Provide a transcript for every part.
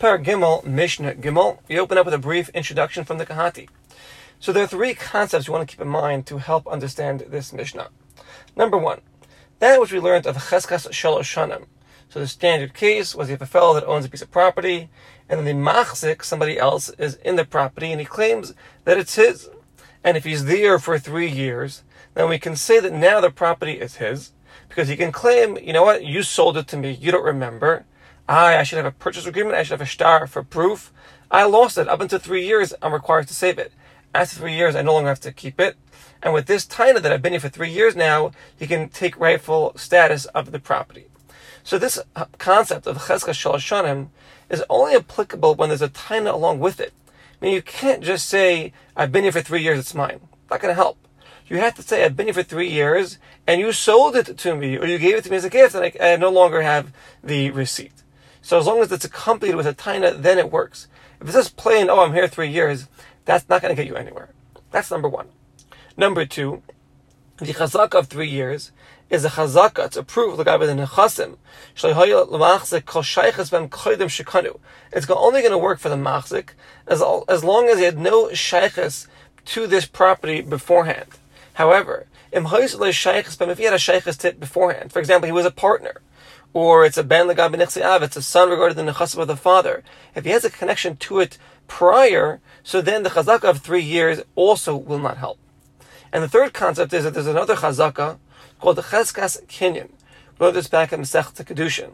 Per Gimel, Mishnah Gimel. We open up with a brief introduction from the Kahati. So there are three concepts you want to keep in mind to help understand this Mishnah. Number one, that which we learned of Cheskas Shalosh Shanim. So the standard case was you have a fellow that owns a piece of property, and then the machzik, somebody else, is in the property, and he claims that it's his. And if he's there for three years, then we can say that now the property is his, because he can claim, you know what, you sold it to me, you don't remember, I, I should have a purchase agreement. I should have a shtar for proof. I lost it. Up until three years, I'm required to save it. After three years, I no longer have to keep it. And with this taina that I've been here for three years now, he can take rightful status of the property. So this uh, concept of cheskas shalashanim is only applicable when there's a taina along with it. I mean, you can't just say, I've been here for three years, it's mine. Not going to help. You have to say, I've been here for three years, and you sold it to me, or you gave it to me as a gift, and I, I no longer have the receipt. So as long as it's accompanied with a taina, then it works. If it's just plain, oh, I'm here three years, that's not going to get you anywhere. That's number one. Number two, the chazaka of three years is a chazaka. It's approved. Look at the nechasim. It's only going to work for the machzik as as long as he had no shaykhs to this property beforehand. However, if he had a tip beforehand, for example, he was a partner or it's a ben legab av, it's a son regarding the nechasim of the father. If he has a connection to it prior, so then the chazaka of three years also will not help. And the third concept is that there's another chazaka called the cheskas kinyan. We learned this back in Masech Kedushin.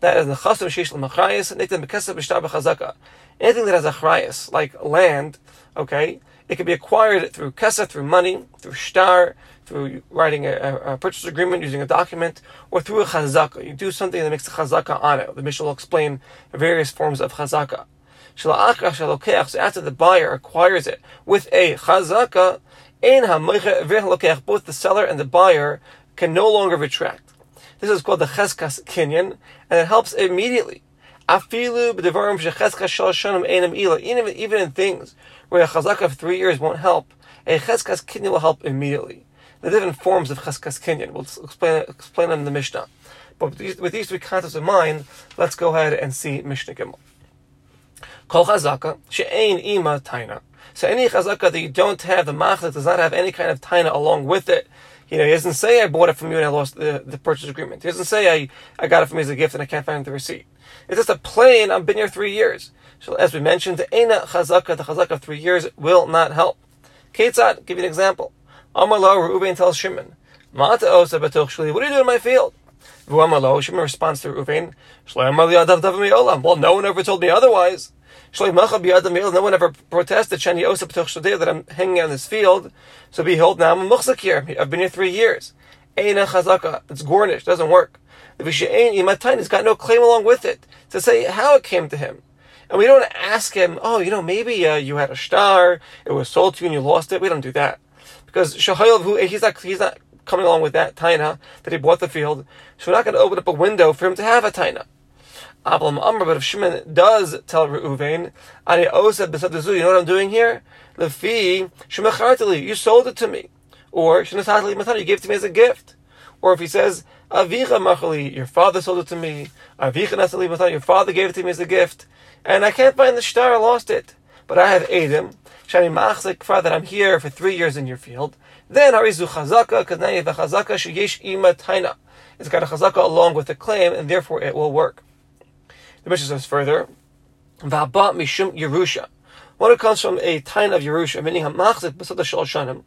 That is the chasim sheish l'machrayis, niktan bekesef b'shtar b'chazaka. Anything that has a chrayis, like land, okay, it can be acquired through kesef, through money, through shtar, through writing a, a, purchase agreement, using a document, or through a chazaka. You do something that makes a chazaka on it. The Mishnah will explain various forms of chazaka. So after the buyer acquires it with a chazaka, both the seller and the buyer can no longer retract. This is called the cheskas kinyan, and it helps immediately. Even, in things where a chazaka of three years won't help, a cheskas kinyan will help immediately the different forms of cheskas kinyan. We'll explain explain them in the Mishnah. But with these, with these three concepts in mind, let's go ahead and see Mishnah Gimel. Kol chazaka she'ein ima taina. So any chazaka that you don't have, the machzik does not have any kind of taina along with it. You know, he doesn't say I bought it from you and I lost the, the purchase agreement. He doesn't say I, I got it from you as a gift and I can't find the receipt. It's just a plain, I've been here three years. So as we mentioned, the ena chazaka, the chazaka of three years will not help. Ketzad, give you an example. Amalo, Reuven tells Shimon, Mata osa shli, what are you doing in my field? Shimon responds to Reuven, well, no one ever told me otherwise. No one ever protested that I'm hanging out in this field. So behold, now I'm a muchzak here. I've been here three years. It's gornish, doesn't work. Has got no claim along with it to say how it came to him. And we don't ask him, oh, you know, maybe uh, you had a shtar, it was sold to you and you lost it. We don't do that because Shahayel, he's not he's not coming along with that taina that he bought the field, so we're not going to open up a window for him to have a taina. Ablam Amr, but if Shimon does tell Reuven, you know what I'm doing here? Lefi Shemachartali, you sold it to me. Or Shinatali Matani, you gave it to me as a gift. Or if he says, Avicha Machali, your father sold it to me. Avicha Natali Matani, your father gave it to me as a gift. And I can't find the shtar, I lost it. But I have eidim, that I'm here for three years in your field. Then Harizu Chazaka, because now you have a Chazaka Sheyesh Ima Taina. It's got a Chazaka along with the claim, and therefore it will work. The Mishnah says further, V'abat Mishum Yerusha. One who comes from a Taina of Yerusha, meaning Hamachzik Basada Shal Shanim,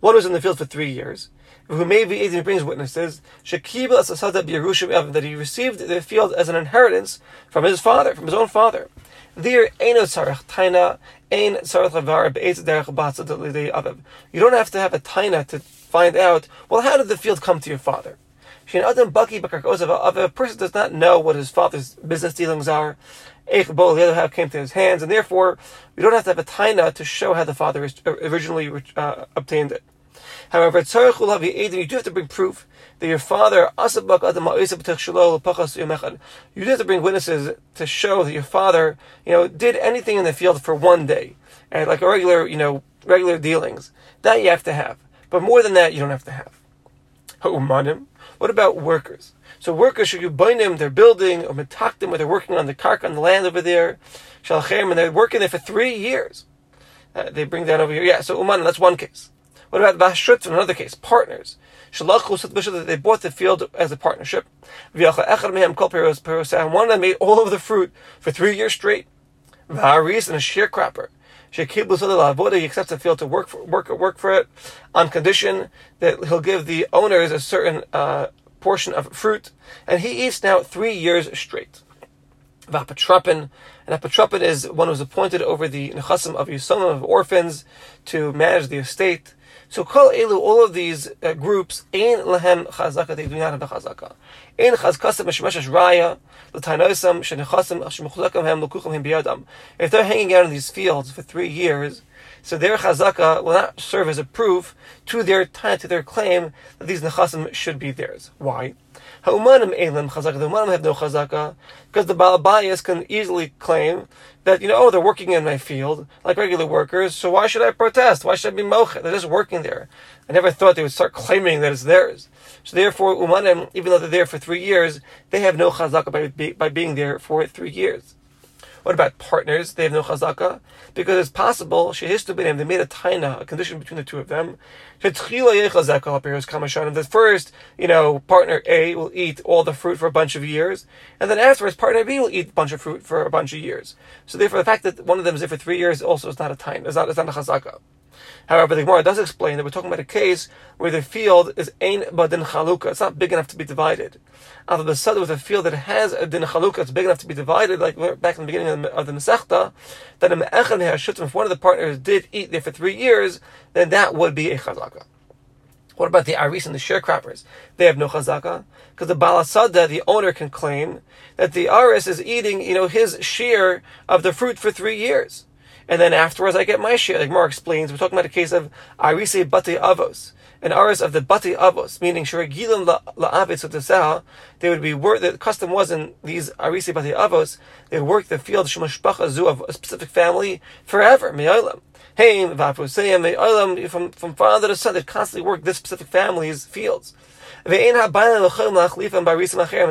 one who's in the field for three years, who may be Eidim brings witnesses, Shekibel Asasada Yerusha that he received the field as an inheritance from his father, from his own father. There, Eino Sarach Taina, You don't have to have a Taina to find out, well, how did the field come to your father? A person does not know what his father's business dealings are, the other it came to his hands, and therefore, we don't have to have a Taina to show how the father originally uh, obtained it. However, you do have to bring proof that your father, you have to bring witnesses to show that your father, you know, did anything in the field for one day. And like a regular, you know, regular dealings. That you have to have. But more than that, you don't have to have. What about workers? So workers should you bind them, they're building, or metakdim, or they're working on the kark on the land over there, shalachem, and they're working there for three years. Uh, they bring that over here. Yeah, so uman, that's one case. What about vashrut? Another case, partners. That they bought the field as a partnership. One of them made all of the fruit for three years straight. Varis and a sharecropper. He accepts the field to work for, work work for it on condition that he'll give the owners a certain uh, portion of fruit, and he eats now three years straight. Vapatropin, and apotropin is one who's appointed over the nechasim of Yisomim of orphans to manage the estate. So kol elu, all of these uh, groups, ein lehem chazaka, they do not have a chazaka. Ein chazkasim raya, hem, hem biyadam. If they're hanging out in these fields for three years, so their chazaka will not serve as a proof to their to their claim that these nechasim should be theirs. Why? Ha'umanim elam chazaka. The umanim have no chazaka because the balabayas can easily claim that you know oh they're working in my field like regular workers. So why should I protest? Why should I be mocha? They're just working there. I never thought they would start claiming that it's theirs. So therefore, umanim, even though they're there for three years, they have no chazaka by, by being there for three years. What about partners? They have no chazaka because it's possible she has to be They made a taina, a condition between the two of them. The first, you know, partner A will eat all the fruit for a bunch of years, and then afterwards, partner B will eat a bunch of fruit for a bunch of years. So therefore, the fact that one of them is there for three years also is not a taina. It's not, it's not a chazaka. However, the Gemara does explain that we're talking about a case where the field is ein badin chaluka. It's not big enough to be divided. After the sudden with a field that has a din chaluka, it's big enough to be divided, like back in the beginning of the, Masechta, that if one of the partners did eat there for three years, then that would be a chazaka. What about the aris and the sharecroppers? They have no chazaka because the balasada, the owner, can claim that the aris is eating, you know, his share of the fruit for three years and then afterwards I get my share. Like Mark explains, we're talking about a case of Arise Bate Avos, an aris of the Bate Avos, meaning Shiragilim La'avet they would be work, the custom was in these Arise Bate Avos, they would work the field Shemashpacha Zu of a specific family forever, Me'olam. Haim, Vapusayim, Me'olam, from, from father to son, they constantly work this specific family's fields. And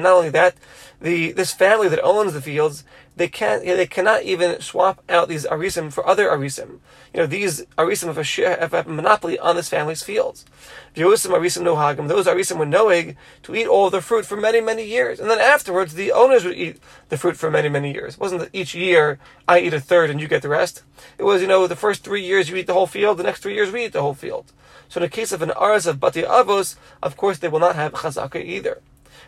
not only that, the this family that owns the fields, they can't they cannot even swap out these arisim for other arisim. You know, these arisim have a, share, have a monopoly on this family's fields. Yosim arisim no hagam. Those arisim were knowing to eat all the fruit for many many years, and then afterwards the owners would eat the fruit for many many years. It wasn't that each year I eat a third and you get the rest. It was you know the first three years you eat the whole field, the next three years we eat the whole field. So in the case of an aris of bati avos, of course they will not have chazaka either.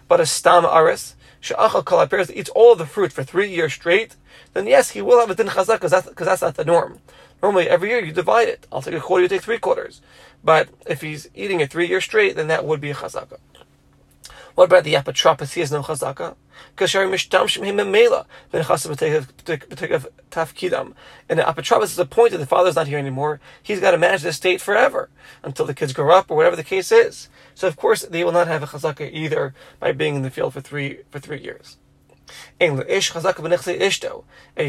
But a stam aris, she'achal kol that eats all of the fruit for three years straight, then yes, he will have a din chazaka because that's, that's not the norm. Normally, every year you divide it. I'll take a quarter, you take three quarters. But if he's eating it three years straight, then that would be a chazaka. What about the apotropis? He has no chazaka. Kashari mishtamshim him memela tafkidam. And the apotropis is appointed. The father's not here anymore. He's got to manage the estate forever until the kids grow up or whatever the case is. So of course they will not have a chazaka either by being in the field for three for three years. A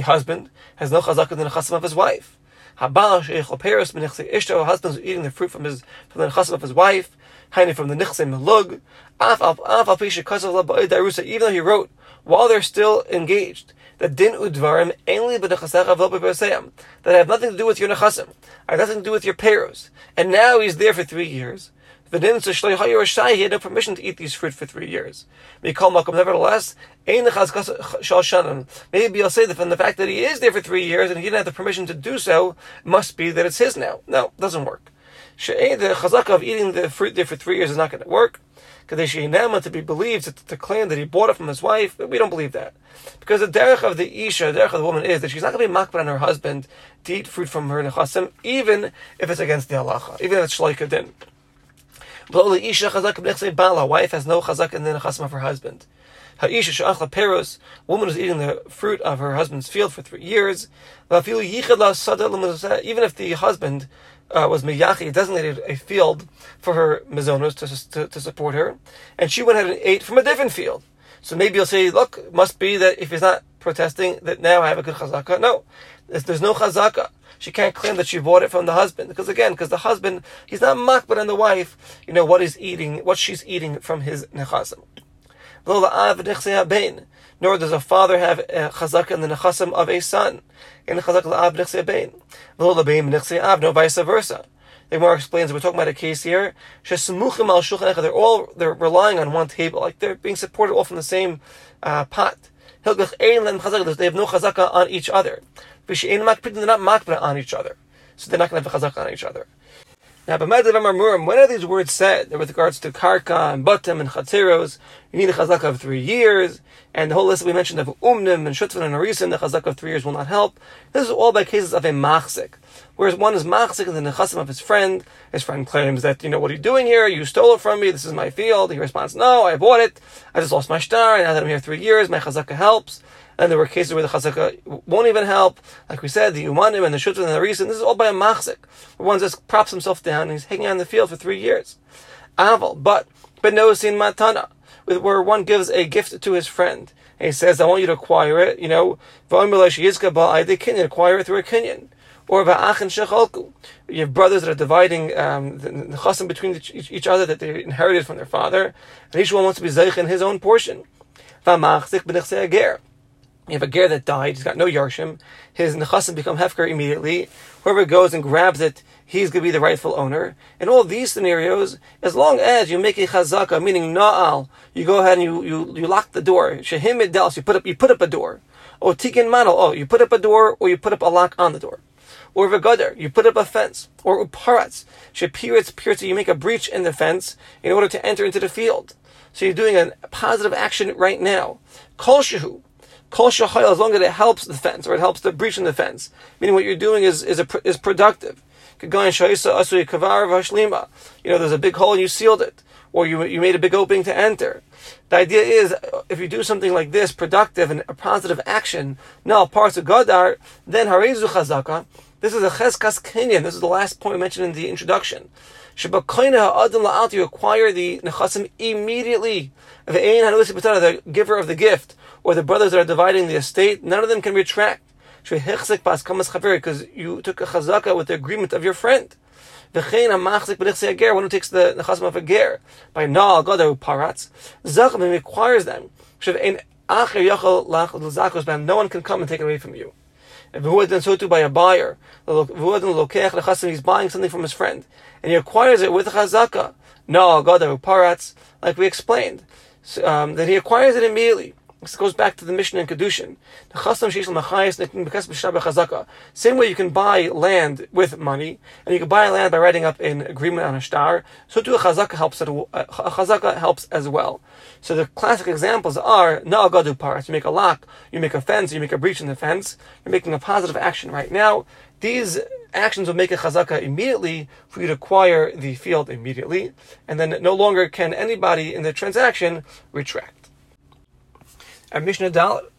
husband has no chazaka in the nechasim of his wife. Habal sheichel peros ishto. A husband is eating the fruit from his from the nechasim of his wife. Haini from the nichse melug. Af af Even though he wrote while they're still engaged that din udvarim only that have nothing to do with your nechasim, have nothing to do with your peros, and now he's there for three years. He had no permission to eat these fruit for three years. Nevertheless, maybe I'll say that from the fact that he is there for three years and he didn't have the permission to do so, must be that it's his now. No, doesn't work. The chazaka of eating the fruit there for three years is not going to work. To be believed, to, to claim that he bought it from his wife, we don't believe that. Because the derech of the isha, the derech of the woman is that she's not going to be makbar on her husband to eat fruit from her nechasim, even if it's against the halacha, even if it's shloika din. But a wife has no chazak in the nechasim of her husband. Ha'isha she'achla peros, woman who's eating the fruit of her husband's field for three years. Even if the husband uh, was miyachi, designated a field for her mizonos to, to, to, support her, and she went ahead and ate from a different field. So maybe you'll say, look, must be that if he's not protesting that now I have a good chazaka. No, there's, there's no chazaka. She can't claim that she bought it from the husband because again, because the husband he's not makbid on the wife. You know what he's eating, what she's eating from his nechasim. Nor does a father have a chazaka in the nechasim of a son. In chazaka la'av nechsei bein. No vice versa. The Gemara explains we're talking about a case here. They're all they're relying on one table, like they're being supported all from the same uh, pot. They have no chazaka on each other. They're not makbra on each other, so they're not going to have a chazaka on each other. Now, when are these words said with regards to karka and batim and chatzeros? You need a chazaka of three years, and the whole list we mentioned of umnim and shutvin and arisim, the chazaka of three years will not help. This is all by cases of a machzik. Whereas one is machzik in the nechasim of his friend. His friend claims that, you know, what are you doing here? You stole it from me. This is my field. He responds, no, I bought it. I just lost my shtar. And now that I'm here three years, my chazaka helps. And there were cases where the chazaka won't even help. Like we said, the umanim and the shutva and the reason. This is all by a machzik. One just props himself down and he's hanging out in the field for three years. Aval. But, but no sin matana. Where one gives a gift to his friend. And he says, I want you to acquire it, you know, acquire it through a kinyan or ba'achin shechalku. You have brothers that are dividing um, the, the chasim between each, each, other that they inherited from their father, and each one wants to be zeich in his own portion. You have a ger that died, he's got no yarshim, his nechasim become hefker immediately. Whoever goes and grabs it, he's going to be the rightful owner. In all these scenarios, as long as you make a chazaka, meaning na'al, you go ahead and you, you, you lock the door. Shehim you put up, you put up a door. Or tikin manal, oh, you put up a door, or you put up a lock on the door or v'gadar, you put up a fence, or uparatz, shapiritz pirtz, you make a breach in the fence in order to enter into the field. So you're doing a positive action right now. Kol shehu, kol shahayel, as long as it helps the fence, or it helps the breach in the fence, meaning what you're doing is, is, a, is productive. You know, there's a big hole and you sealed it, or you, you made a big opening to enter. The idea is, if you do something like this, productive and a positive action, now parts of Gadar, then Harezu Chazaka, this is a cheskas kinyan. This is the last point mentioned in the introduction. Shabakaina ha'adam la'al, you acquire the nechasim immediately. The giver of the gift, or the brothers that are dividing the estate, none of them can retract. Because you took a chazaka with the agreement of your friend. One who takes the nechasim of a ger, by na'al gadar paratz, zachamim requires them. No one can come and take it away from you. And then so too by a buyer. He's buying something from his friend. And he acquires it with chazaka. No, God, paratz, like we explained. Um, that he acquires it immediately. This goes back to the Mishnah in Kedushin. Same way you can buy land with money, and you can buy land by writing up an agreement on a shtar. So too a chazaka helps. A chazaka helps as well. So the classic examples are. You make a lock, you make a fence, you make a breach in the fence. You're making a positive action right now. These actions will make a chazaka immediately for you to acquire the field immediately, and then no longer can anybody in the transaction retract. At Mishnah Dalet,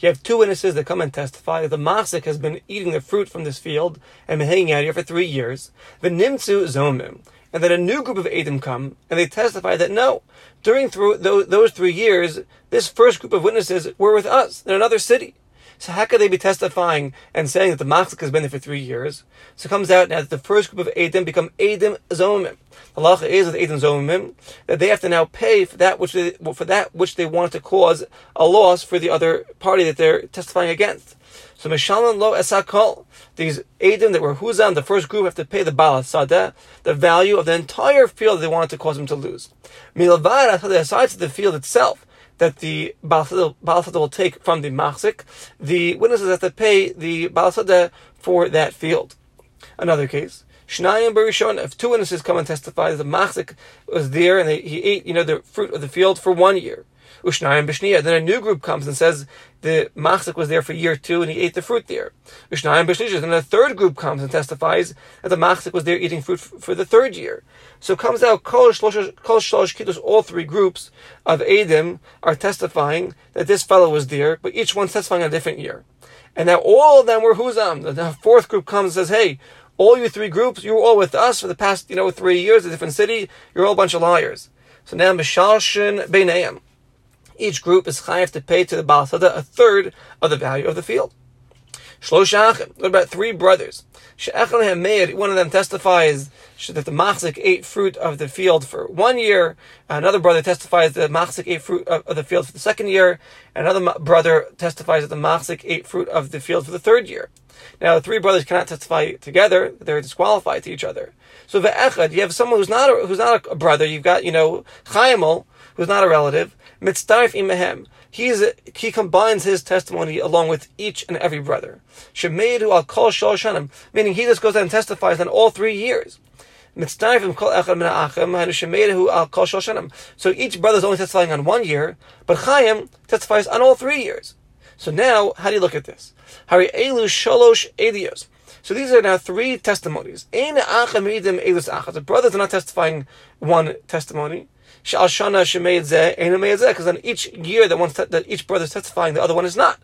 you have two witnesses that come and testify that the machzik has been eating the fruit from this field and been hanging out here for three years. The nimtzu zomim, and then a new group of eidim come and they testify that no, during through those three years, this first group of witnesses were with us in another city. So how could they be testifying and saying that the machzik has been there for three years? So it comes out now that the first group of eidim become eidim Zomim. The law is with eidim Zomim that they have to now pay for that which they, for that which they want to cause a loss for the other party that they're testifying against. So Mishalan lo esakol. These eidim that were Huzam, the first group, have to pay the Baal Sadeh, the value of the entire field they wanted to cause them to lose. Milavad, aside to the field itself, that the Baal will take from the Machzik, the witnesses have to pay the Baal for that field. Another case. Shnayim Barishon, if two witnesses come and testify that the Machzik was there and they, he ate, you know, the fruit of the field for one year. Ushnayim Bishniya. Then a new group comes and says the Machzik was there for year two and he ate the fruit there. Ushnayim Bishnisha. Then a third group comes and testifies that the Machzik was there eating fruit for the third year. So it comes out, Kol Shlosh Kiddush, all three groups of Adim are testifying that this fellow was there, but each one's testifying a different year. And now all of them were Huzam. The fourth group comes and says, hey, all you three groups, you were all with us for the past, you know, three years, a different city, you're all a bunch of liars. So now Mishalshin Beinayim. Each group is chayav to pay to the Baal Sada a third of the value of the field. Shlosh What about three brothers? One of them testifies that the machzik ate fruit of the field for one year. Another brother testifies that the machzik ate fruit of the field for the second year. Another brother testifies that the machzik ate fruit of the field for the third year. Now, the three brothers cannot testify together; they're disqualified to each other. So, ve'echad, you have someone who's not a, who's not a brother. You've got you know Chaimel, who's not a relative. Mitzdarif imahem. He's he combines his testimony along with each and every brother. Shemeidu al kol shanim, meaning he just goes out and testifies on all three years. So each brother is only testifying on one year, but Chaim testifies on all three years. So now, how do you look at this? So these are now three testimonies. The brothers are not testifying one testimony. Because on each year that one that each brother is testifying, the other one is not.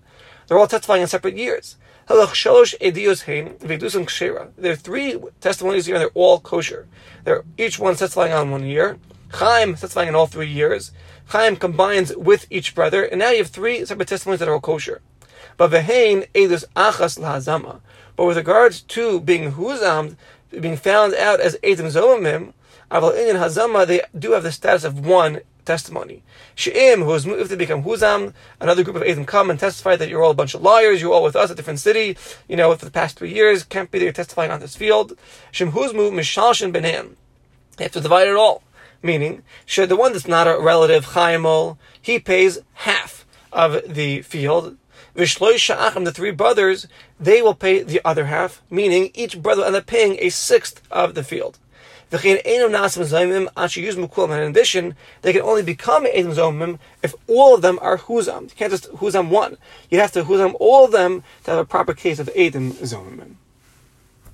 They're all testifying in separate years. There are three testimonies here, and they're all kosher. They're each one testifying on one year. Chaim testifying in all three years. Chaim combines with each brother, and now you have three separate testimonies that are all kosher. But vehain edus achas lahazama. But with regards to being huzam, being found out as edim zomim, aval in hazama, they do have the status of one testimony. She'im, who is moved to become Huzam, another group of Edom come and testify that you're all a bunch of liars, you're all with us a different city, you know, for the past three years, can't be there testifying on this field. Shem Huzmu Mishalshin Benem. They have to divide it all. Meaning, the one that's not a relative, Chaimol, he pays half of the field. Vishloy Sha'achim, the three brothers, they will pay the other half, meaning each brother will end up paying a sixth of the field. In addition, they can only become Edom Zomim if all of them are Huzam. You can't just Huzam one. You have to Huzam all of them to have a proper case of Edom Zomim.